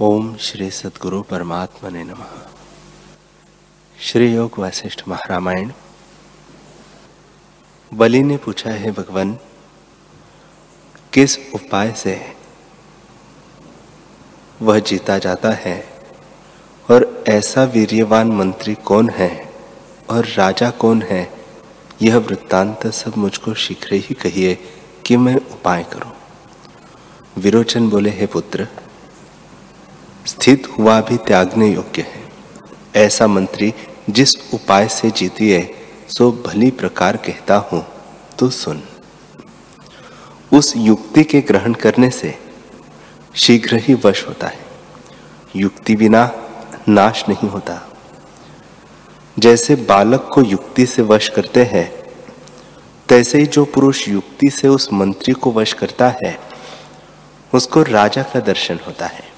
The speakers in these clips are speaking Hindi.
ओम श्री सदगुरु परमात्मा ने नम। श्री योग वशिष्ठ महारामायण। बलि ने पूछा, है भगवान, किस उपाय से वह जीता जाता है? और ऐसा वीर्यवान मंत्री कौन है? और राजा कौन है? यह वृत्तांत सब मुझको शीघ्र ही कहिए कि मैं उपाय करूँ। विरोचन बोले, हे पुत्र स्थित हुआ भी त्यागने योग्य है। ऐसा मंत्री जिस उपाय से जीती है, सो भली प्रकार कहता हूँ तो सुन। उस युक्ति के ग्रहण करने से शीघ्र ही वश होता है। युक्ति बिना नाश नहीं होता। जैसे बालक को युक्ति से वश करते हैं, तैसे ही जो पुरुष युक्ति से उस मंत्री को वश करता है, उसको राजा का दर्शन होता है।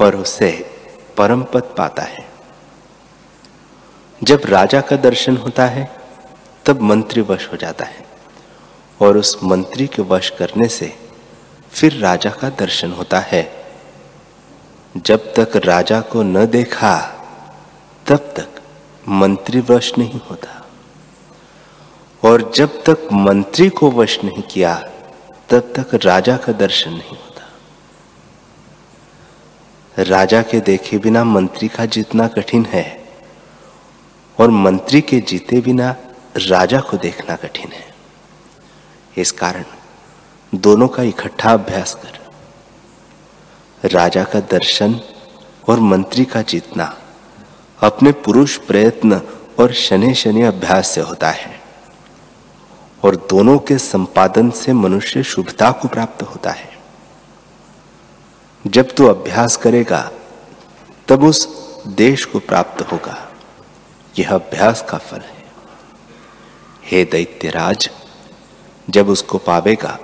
और उसे परम पद पाता है। जब राजा का दर्शन होता है, तब मंत्री वश हो जाता है और उस मंत्री के वश करने से फिर राजा का दर्शन होता है। जब तक राजा को न देखा, तब तक मंत्री वश नहीं होता। और जब तक मंत्री को वश नहीं किया, तब तक राजा का दर्शन नहीं। राजा के देखे बिना मंत्री का जीतना कठिन है और मंत्री के जीते बिना राजा को देखना कठिन है। इस कारण दोनों का इकट्ठा अभ्यास कर, राजा का दर्शन और मंत्री का जीतना अपने पुरुष प्रयत्न और शनि शनि अभ्यास से होता है और दोनों के संपादन से मनुष्य शुभता को प्राप्त होता है। जब तू अभ्यास करेगा, तब उस देश को प्राप्त होगा। यह अभ्यास का फल है। हे दैत्यराज, जब उसको पावेगा,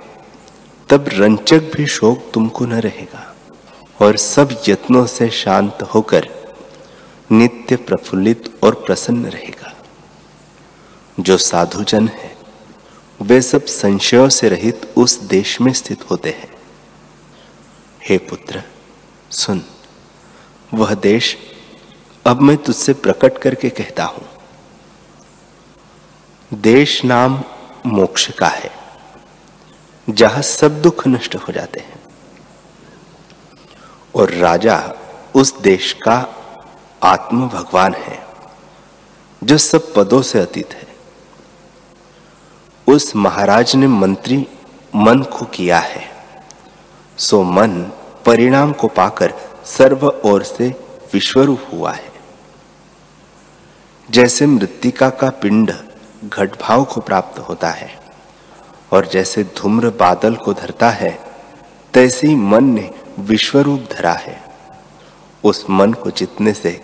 तब रंचक भी शोक तुमको न रहेगा, और सब यत्नों से शांत होकर नित्य प्रफुल्लित और प्रसन्न रहेगा। जो साधुजन है, वे सब संशयों से रहित उस देश में स्थित होते हैं। हे पुत्र, सुन। वह देश अब मैं तुझसे प्रकट करके कहता हूँ। देश नाम मोक्ष का है, जहाँ सब दुख नष्ट हो जाते हैं। और राजा उस देश का आत्म भगवान है, जो सब पदों से अतीत है। उस महाराज ने मंत्री मन को किया है। सो मन परिणाम को पाकर सर्व ओर से विश्वरूप हुआ है। जैसे मृतिका का पिंड घट भाव को प्राप्त होता है और जैसे धूम्र बादल को धरता है, तैसे ही मन ने विश्वरूप धरा है। उस मन को जीतने से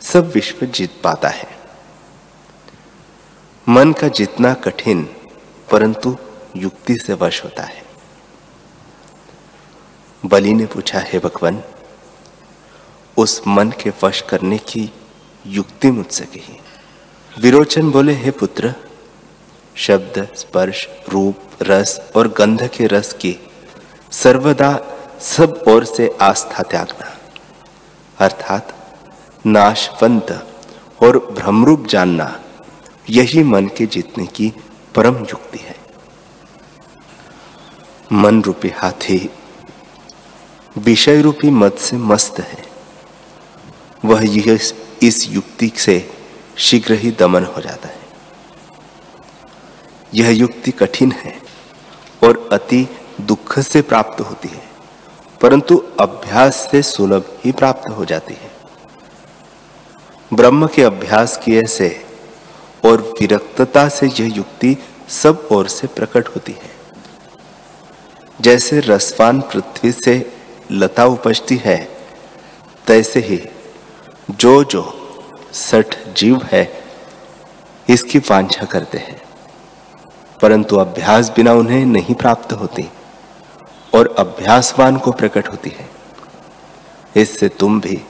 सब विश्व जीत पाता है। मन का जितना कठिन, परंतु युक्ति से वश होता है। बलि ने पूछा, हे भगवान, उस मन के वश करने की युक्ति मुझसे कही। विरोचन बोले, हे पुत्र, शब्द, स्पर्श, रूप, रस और गंध के रस की सर्वदा सब ओर से आस्था त्यागना अर्थात नाशवंत और भ्रमरूप जानना, यही मन के जीतने की परम युक्ति है। मन रूपी हाथी विषय रूपी मत से मस्त है। वह यह इस युक्ति से शीघ्र ही दमन हो जाता है। यह युक्ति कठिन है और अति दुख से प्राप्त होती है, परंतु अभ्यास से सुलभ ही प्राप्त हो जाती है। ब्रह्म के अभ्यास किए से और विरक्तता से यह युक्ति सब ओर से प्रकट होती है। जैसे रसवान पृथ्वी से लता उपजती है, तैसे ही जो जो सठ जीव है, इसकी वांछा करते हैं। परंतु अभ्यास बिना उन्हें नहीं प्राप्त होती और अभ्यासवान को प्रकट होती है। इससे तुम भी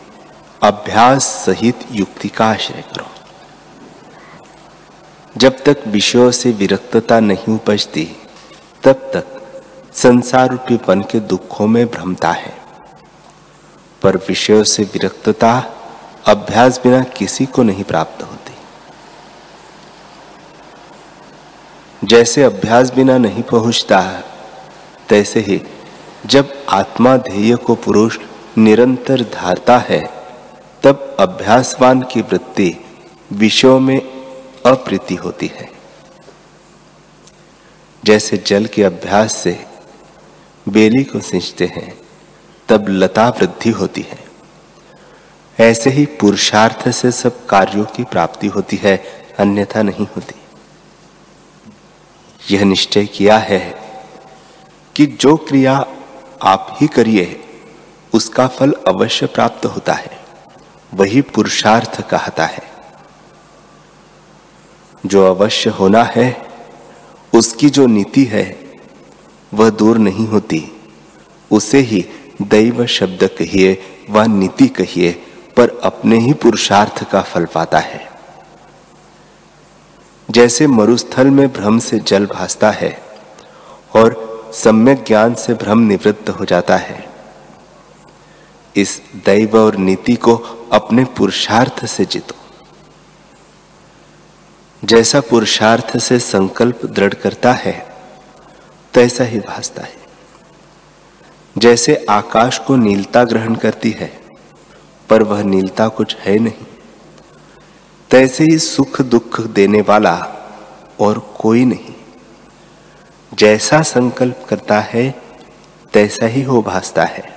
अभ्यास सहित युक्ति का आश्रय करो। जब तक विषयों से विरक्तता नहीं उपजती, तब तक संसार रूपी वन के दुखों में भ्रमता है। पर विषयों से विरक्तता, अभ्यास बिना किसी को नहीं प्राप्त होती। जैसे अभ्यास बिना नहीं पहुँचता, तैसे ही जब आत्मा ध्येय को पुरुष निरंतर धारता है, तब अभ्यासवान की वृत्ति विषयों में अप्रीति होती है। जैसे जल के अभ्यास से बेली को सिंचते हैं, तब लता वृद्धि होती है। ऐसे ही पुरुषार्थ से सब कार्यों की प्राप्ति होती है, अन्यथा नहीं होती। यह निश्चय किया है कि जो क्रिया आप ही करिए, उसका फल अवश्य प्राप्त होता है, वही पुरुषार्थ कहता है। जो अवश्य होना है, उसकी जो नीति है वह दूर नहीं होती। उसे ही दैव शब्द कहिए व नीति कहिए, पर अपने ही पुरुषार्थ का फल पाता है। जैसे मरुस्थल में भ्रम से जल भासता है, और सम्यक ज्ञान से भ्रम निवृत्त हो जाता है। इस दैव और नीति को अपने पुरुषार्थ से जीतो। जैसा पुरुषार्थ से संकल्प दृढ़ करता है तैसा ही भासता है। जैसे आकाश को नीलता ग्रहण करती है, पर वह नीलता कुछ है नहीं। तैसे ही सुख दुख देने वाला और कोई नहीं। जैसा संकल्प करता है, तैसा ही हो भासता है।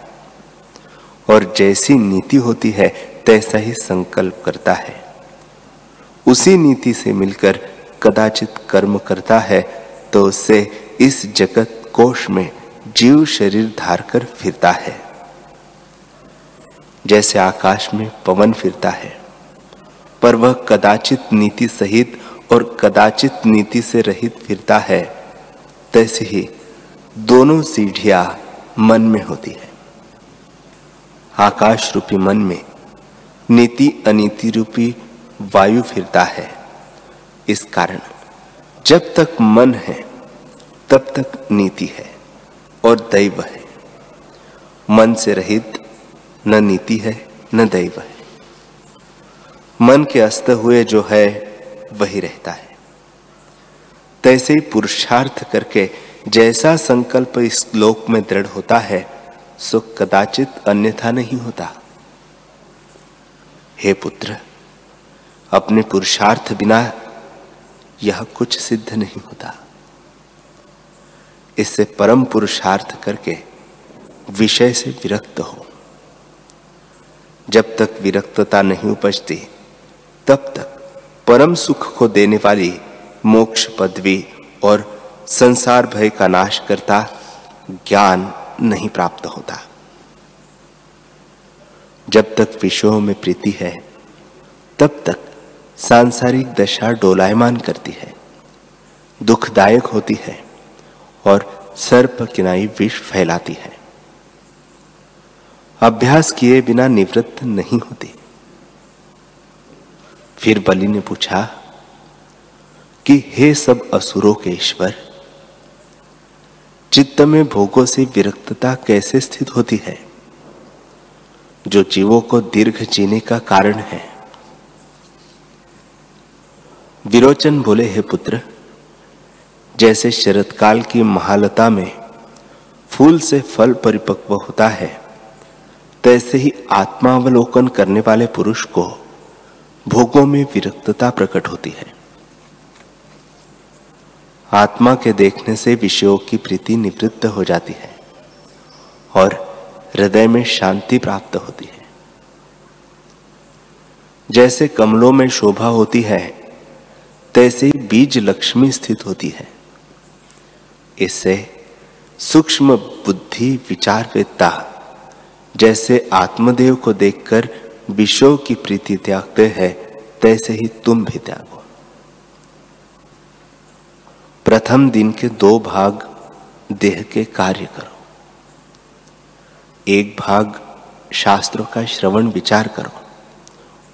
और जैसी नीति होती है, तैसा ही संकल्प करता है। उसी नीति से मिलकर कदाचित कर्म करता है तो उससे इस जगत कोश में जीव शरीर धार कर फिरता है। जैसे आकाश में पवन फिरता है, पर वह कदाचित नीति सहित और कदाचित नीति से रहित फिरता है, तैसे ही दोनों सीढ़ियाँ मन में होती है। आकाश रूपी मन में नीति अनीति रूपी वायु फिरता है। इस कारण जब तक मन है तब तक नीति है और दैव है। मन से रहित न नीति है, न दैव है। मन के अस्त हुए जो है, वही रहता है। तैसे ही पुरुषार्थ करके जैसा संकल्प इस लोक में दृढ़ होता है, सो कदाचित अन्यथा नहीं होता। हे पुत्र, अपने पुरुषार्थ बिना यह कुछ सिद्ध नहीं होता। इससे परम पुरुषार्थ करके विषय से विरक्त हो। जब तक विरक्तता नहीं उपजती, तब तक परम सुख को देने वाली मोक्ष पदवी और संसार भय का नाश करता ज्ञान नहीं प्राप्त होता। जब तक विषयों में प्रीति है, तब तक सांसारिक दशा डोलायमान करती है, दुखदायक होती है। और सर्प किनाई विष फैलाती है। अभ्यास किए बिना निवृत्त नहीं होती। फिर बलि ने पूछा, कि हे सब असुरों के ईश्वर, चित्त में भोगों से विरक्तता कैसे स्थित होती है? जो जीवों को दीर्घ जीने का कारण है। विरोचन बोले, हे पुत्र जैसे शरतकाल की महालता में फूल से फल परिपक्व होता है, तैसे ही आत्मावलोकन करने वाले पुरुष को भोगों में विरक्तता प्रकट होती है। आत्मा के देखने से विषयों की प्रीति निवृत्त हो जाती है और हृदय में शांति प्राप्त होती है। जैसे कमलों में शोभा होती है, तैसे बीज लक्ष्मी स्थित होती है। इससे सूक्ष्म बुद्धि विचार वेत्ता जैसे आत्मदेव को देखकर विषयों की प्रीति त्यागते हैं, तैसे ही तुम भी त्यागो। प्रथम दिन के दो भाग देह के कार्य करो। एक भाग शास्त्रों का श्रवण विचार करो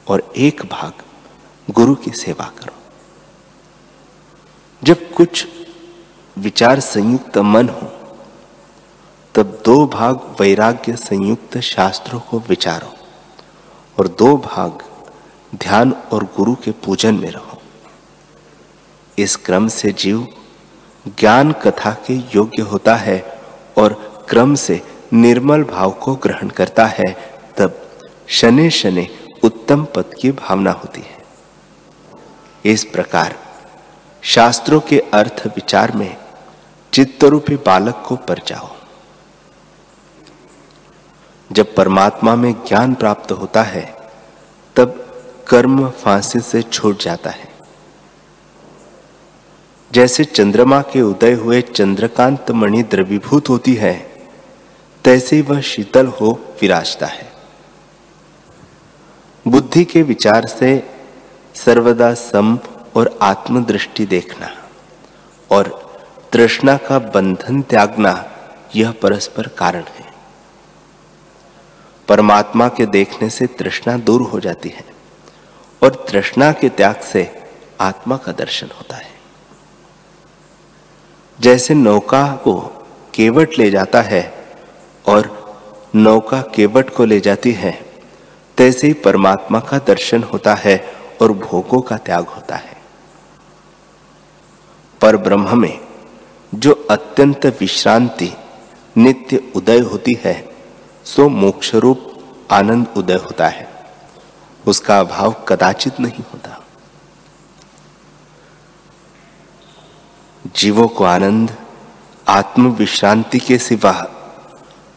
और एक भाग गुरु की सेवा करो। जब कुछ विचार संयुक्त मन हो, तब दो भाग वैराग्य संयुक्त शास्त्रों को विचारो और दो भाग ध्यान और गुरु के पूजन में रहो। इस क्रम से जीव ज्ञान कथा के योग्य होता है और क्रम से निर्मल भाव को ग्रहण करता है, तब शनि शनि उत्तम पद की भावना होती है। इस प्रकार शास्त्रों के अर्थ विचार में चित्तरूपी बालक को पर जाओ। जब परमात्मा में ज्ञान प्राप्त होता है, तब कर्म फांसी से छूट जाता है। जैसे चंद्रमा के उदय हुए चंद्रकांत मणि द्रवीभूत होती है, तैसे वह शीतल हो विराजता है। बुद्धि के विचार से सर्वदा सम और आत्मदृष्टि देखना और तृष्णा का बंधन त्यागना यह परस्पर कारण है। परमात्मा के देखने से तृष्णा दूर हो जाती है और तृष्णा के त्याग से आत्मा का दर्शन होता है। जैसे नौका को केवट ले जाता है और नौका केवट को ले जाती है, तैसे ही परमात्मा का दर्शन होता है और भोगों का त्याग होता है। पर ब्रह्म में जो अत्यंत विश्रांति, नित्य उदय होती है, सो मोक्ष रूप आनंद उदय होता है। उसका अभाव कदाचित नहीं होता। जीवों को आनंद आत्म विश्रांति के सिवा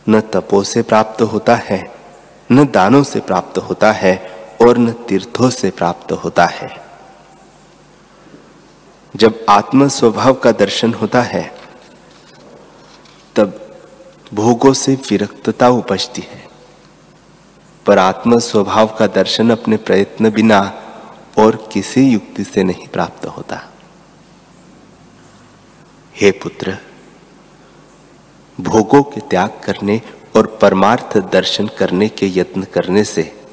न तपो से प्राप्त होता है, न दानों से प्राप्त होता है, और न तीर्थों से प्राप्त होता है। जब आत्म स्वभाव का दर्शन होता है, तब भोगों से विरक्तता उपजती है। पर आत्म स्वभाव का दर्शन अपने प्रयत्न बिना और किसी युक्ति से नहीं प्राप्त होता। हे पुत्र, भोगों के त्याग करने और परमार्थ दर्शन करने के यत्न करने से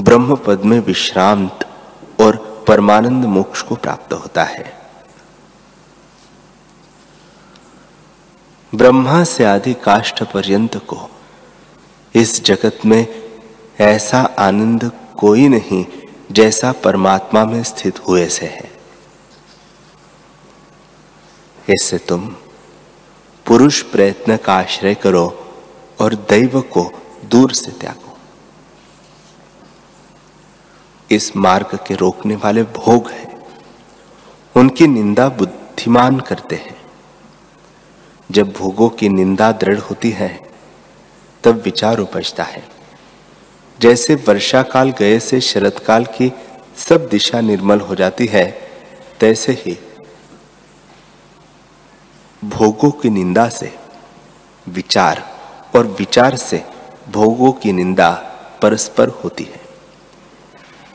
ब्रह्म पद में विश्रांत परमानंद मोक्ष को प्राप्त होता है। ब्रह्मा से आदि काष्ठ पर्यंत को इस जगत में ऐसा आनंद कोई नहीं जैसा परमात्मा में स्थित हुए से है। इससे तुम पुरुष प्रयत्न का आश्रय करो और दैव को दूर से त्यागो। इस मार्ग के रोकने वाले भोग हैं। उनकी निंदा बुद्धिमान करते हैं। जब भोगों की निंदा दृढ़ होती है, तब विचार उपजता है। जैसे वर्षा काल गए से शरद काल की सब दिशा निर्मल हो जाती है, तैसे ही भोगों की निंदा से विचार और विचार से भोगों की निंदा परस्पर होती है।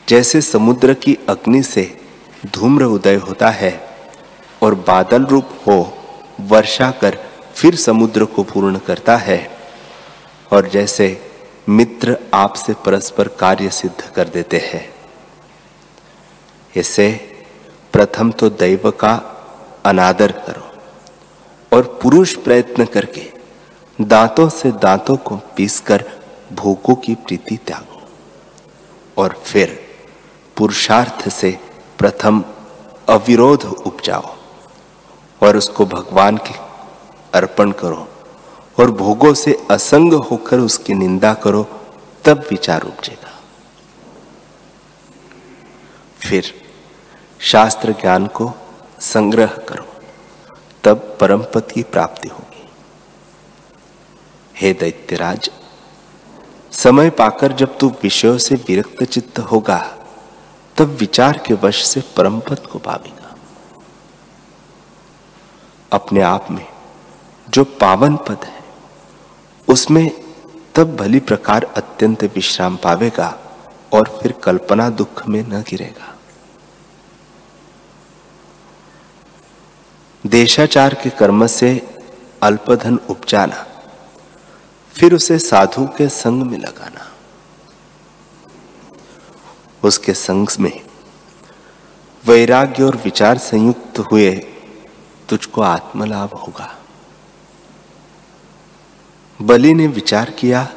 जैसे समुद्र की अग्नि से धूम्र उदय होता है और बादल रूप हो, वर्षा कर फिर समुद्र को पूर्ण करता है। और जैसे मित्र आपसे परस्पर कार्य सिद्ध कर देते हैं। इसे प्रथम तो दैव का अनादर करो और पुरुष प्रयत्न करके दांतों से दांतों को पीसकर भूखों की प्रीति त्यागो। और फिर पुरुषार्थ से प्रथम अविरोध उपजाओ और उसको भगवान के अर्पण करो और भोगों से असंग होकर उसकी निंदा करो, तब विचार उपजेगा। फिर शास्त्र ज्ञान को संग्रह करो, तब परम पद की प्राप्ति होगी। हे दैत्यराज, समय पाकर जब तू विषयों से विरक्त चित्त होगा तब विचार के वश से परम पद को पावेगा अपने आप में जो पावन पद है, उसमें तब भली प्रकार अत्यंत विश्राम पावेगा और फिर कल्पना दुख में न गिरेगा। देशाचार के कर्म से अल्पधन उपजाना, फिर उसे साधु के संग में लगाना उसके संग में। वैराग्य और विचार संयुक्त हुए, तुझको आत्मलाभ होगा। बलि ने विचार किया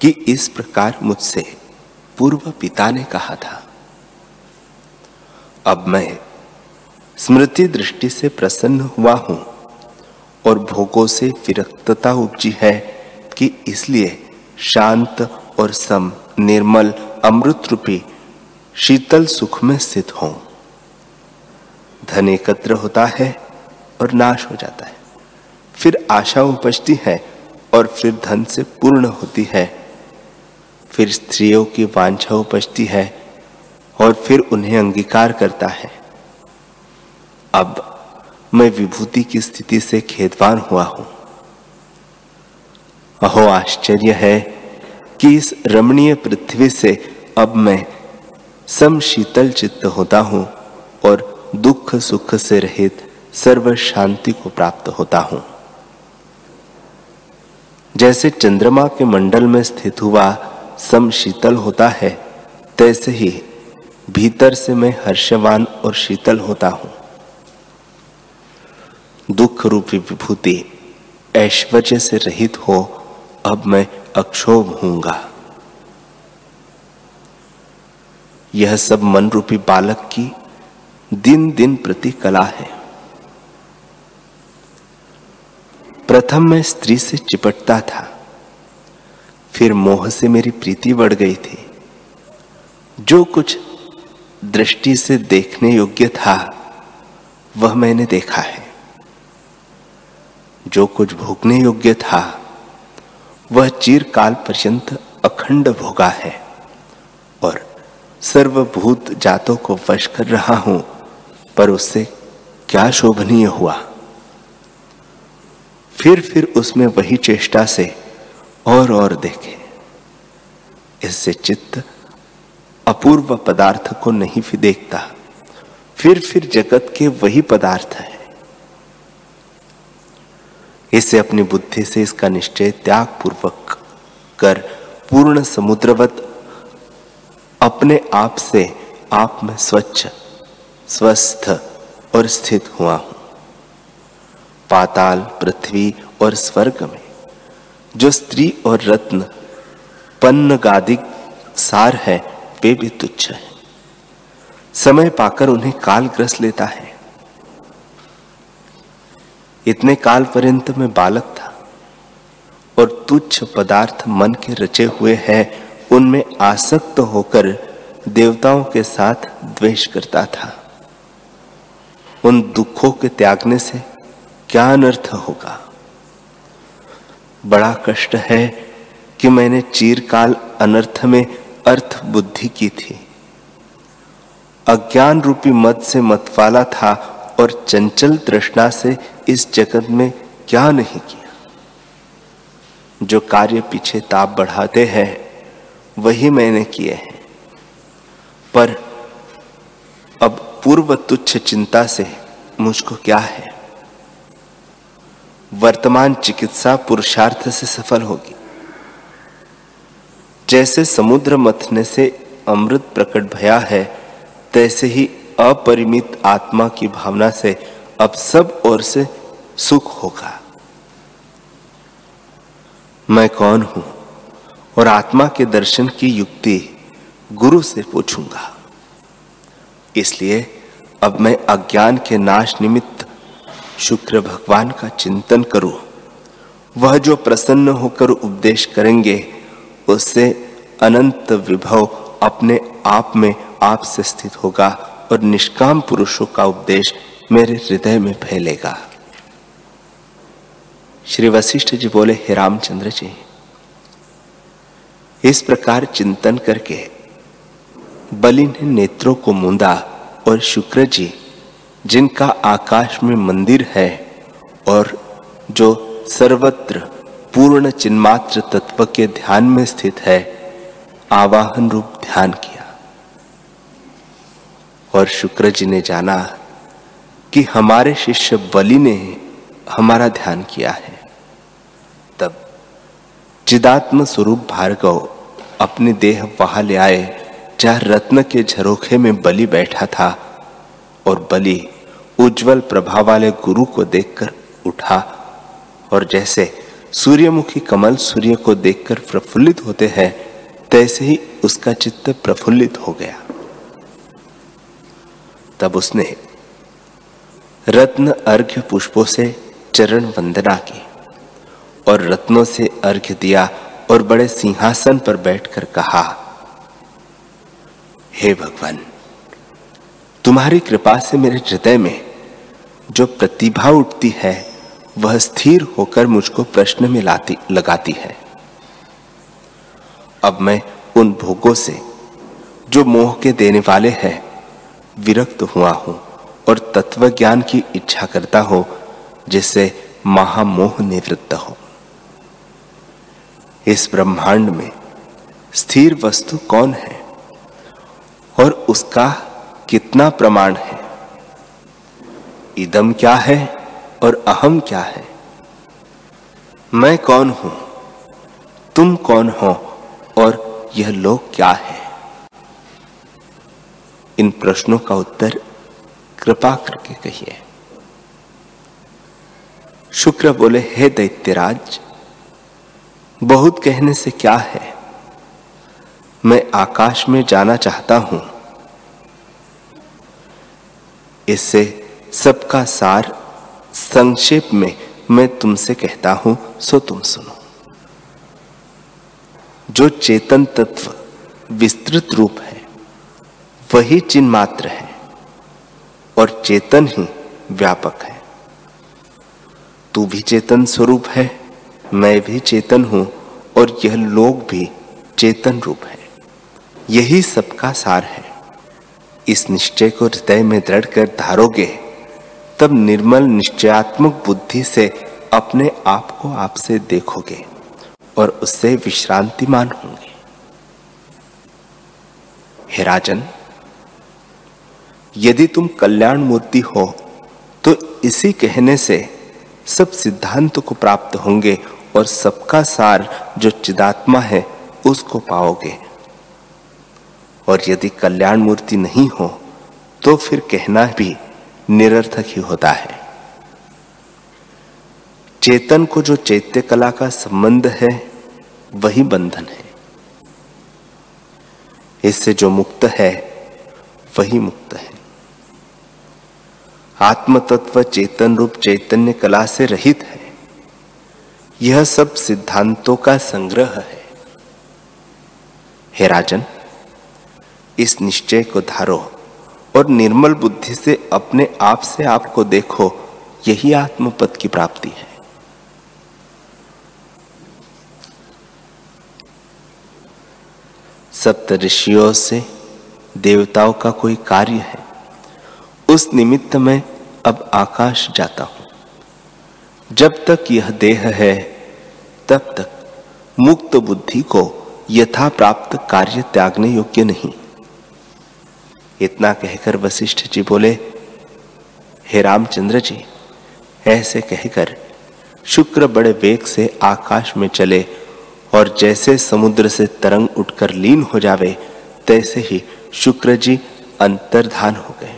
कि इस प्रकार मुझसे पूर्व पिता ने कहा था। अब मैं स्मृति दृष्टि से प्रसन्न हुआ हूँ और भोगों से विरक्तता उपजी है कि इसलिए शांत और सम निर्मल अमृत रूपी शीतल सुख में स्थित हों। धन एकत्र होता है और नाश हो जाता है। फिर आशा उपजती है और फिर धन से पूर्ण होती है। फिर स्त्रियों की वांछा उपजती है और फिर उन्हें अंगीकार करता है। अब मैं विभूति की स्थिति से खेदवान हुआ हूँ। अहो, आश्चर्य है कि इस रमणीय पृथ्वी से अब मैं सम शीतल चित्त होता हूँ और दुख सुख से रहित सर्व शांति को प्राप्त होता हूँ। जैसे चंद्रमा के मंडल में स्थित हुआ सम शीतल होता है, तैसे ही भीतर से मैं हर्षवान और शीतल होता हूँ। दुख रूपी विभूति ऐश्वर्य से रहित हो, अब मैं अक्षोभ हूँगा। यह सब मन रूपी बालक की दिन दिन प्रति कला है। प्रथम मैं स्त्री से चिपटता था, फिर मोह से मेरी प्रीति बढ़ गई थी। जो कुछ दृष्टि से देखने योग्य था, वह मैंने देखा है। जो कुछ भोगने योग्य था वह चिरकाल पर्यंत अखंड भोगा है और सर्वभूत जातों को वश कर रहा हूँ, पर उससे क्या शोभनीय हुआ? फिर फिर उसमें वही चेष्टा से और और देखे। इससे चित्त अपूर्व पदार्थ को नहीं देखता। फिर फिर जगत के वही पदार्थ है। इसे अपनी बुद्धि से इसका निश्चय त्याग पूर्वक कर पूर्ण समुद्रवत अपने आप से आप में स्वच्छ, स्वस्थ और स्थित हुआ हूँ। पाताल, पृथ्वी और स्वर्ग में जो स्त्री और रत्न पन्न गादिक सार है, वे भी तुच्छ है। समय पाकर उन्हें काल ग्रस लेता है। इतने काल पर्यंत में बालक था और तुच्छ पदार्थ मन के रचे हुए हैं, उनमें आसक्त होकर देवताओं के साथ द्वेष करता था। उन दुखों के त्यागने से क्या अनर्थ होगा? बड़ा कष्ट है कि मैंने चीरकाल अनर्थ में अर्थ बुद्धि की थी। अज्ञान रूपी मत से मतवाला था और चंचल तृष्णा से इस जगत में क्या नहीं किया? जो कार्य पीछे ताप बढ़ाते हैं, वही मैंने किए हैं। पर अब पूर्व तुच्छ चिंता से मुझको क्या है? वर्तमान चिकित्सा पुरुषार्थ से सफल होगी। जैसे समुद्र मथने से अमृत प्रकट भया है, तैसे ही अपरिमित आत्मा की भावना से अब सब ओर से सुख होगा। मैं कौन हूँ और आत्मा के दर्शन की युक्ति गुरु से पूछूँगा। इसलिए अब मैं अज्ञान के नाश निमित्त शुक्र भगवान का चिंतन करूँ। वह जो प्रसन्न होकर उपदेश करेंगे, उससे अनंत विभव अपने आप में आप से स्थित होगा। और निष्काम पुरुषों का उपदेश मेरे हृदय में फैलेगा। श्री वशिष्ठ जी बोले, हे रामचंद्र जी, इस प्रकार चिंतन करके बलि ने नेत्रों को मुंदा और शुक्र जी, जिनका आकाश में मंदिर है और जो सर्वत्र पूर्ण चिन्मात्र तत्व के ध्यान में स्थित है, आवाहन रूप ध्यान किया। और शुक्र जी ने जाना कि हमारे शिष्य बलि ने हमारा ध्यान किया है। तब चिदात्म स्वरूप भार्गव अपने देह वहाँ ले आए, जहाँ रत्न के झरोखे में बलि बैठा था और बलि उज्जवल प्रभाव वाले गुरु को देखकर उठा और जैसे सूर्यमुखी कमल सूर्य को देखकर प्रफुल्लित होते हैं, तैसे ही उसका चित्त प्रफुल्लित हो गया। तब उसने रत्न अर्घ्य पुष्पों से चरण वंदना की और रत्नों से अर्घ्य दिया और बड़े सिंहासन पर बैठकर कहा, हे भगवान, तुम्हारी कृपा से मेरे हृदय में जो प्रतिभा उठती है, वह स्थिर होकर मुझको प्रश्न में लाती, लगाती है। अब मैं उन भोगों से जो मोह के देने वाले हैं विरक्त हुआ हूँ और तत्व ज्ञान की इच्छा करता हो, जिससे महामोह निवृत्त हो। इस ब्रह्मांड में स्थिर वस्तु कौन है और उसका कितना प्रमाण है? इदम क्या है और अहम क्या है? मैं कौन हूँ? तुम कौन हो और यह लोक क्या है? इन प्रश्नों का उत्तर कृपा करके कहिए। शुक्र बोले, हे दैत्यराज, बहुत कहने से क्या है? मैं आकाश में जाना चाहता हूँ। इससे सबका सार संक्षेप में मैं तुमसे कहता हूँ, सो तुम सुनो। जो चेतन तत्व विस्तृत रूप है वही चिन्ह मात्र है और चेतन ही व्यापक है। तू भी चेतन स्वरूप है, मैं भी चेतन हूँ और यह लोग भी चेतन रूप है। यही सबका सार है। इस निश्चय को हृदय में दृढ़ कर धारोगे, तब निर्मल निश्चयात्मक बुद्धि से अपने आप को आपसे देखोगे और उससे विश्रांतिमान होंगे। हे राजन यदि तुम कल्याण मूर्ति हो तो इसी कहने से सब सिद्धांत को प्राप्त होंगे और सबका सार जो चिदात्मा है, उसको पाओगे। और यदि कल्याण मूर्ति नहीं हो तो फिर कहना भी निरर्थक ही होता है। चेतन को जो चैत्य कला का संबंध है, वही बंधन है। इससे जो मुक्त है, वही मुक्त है। आत्म तत्व चेतन रूप चैतन्य कला से रहित है। यह सब सिद्धांतों का संग्रह है। हे राजन, इस निश्चय को धारो और निर्मल बुद्धि से अपने आप से आपको देखो, यही आत्मपद की प्राप्ति है। सप्त ऋषियों से देवताओं का कोई कार्य है? उस निमित्त में अब आकाश जाता हूँ। जब तक यह देह है, तब तक मुक्त बुद्धि को यथा प्राप्त कार्य त्यागने योग्य नहीं। इतना कहकर वशिष्ठ जी बोले, हे रामचंद्र जी, ऐसे कहकर शुक्र बड़े वेग से आकाश में चले और जैसे समुद्र से तरंग उठकर लीन हो जावे, तैसे ही शुक्र जी अंतर्धान हो गए।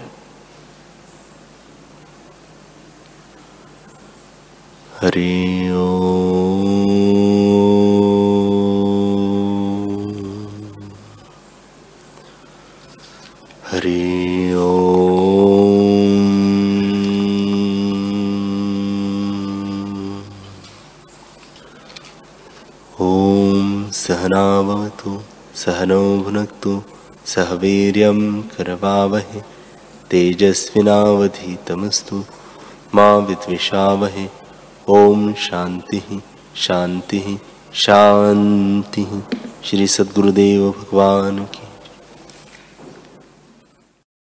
हरि हरि ओम सहनावतु सहनौ भुनक्तु सह वीर्यं करवावहे तेजस्विनावधीतमस्तु मा विद्विषावहे ओम शांति शांति शांति श्री सद्गुरुदेव भगवान की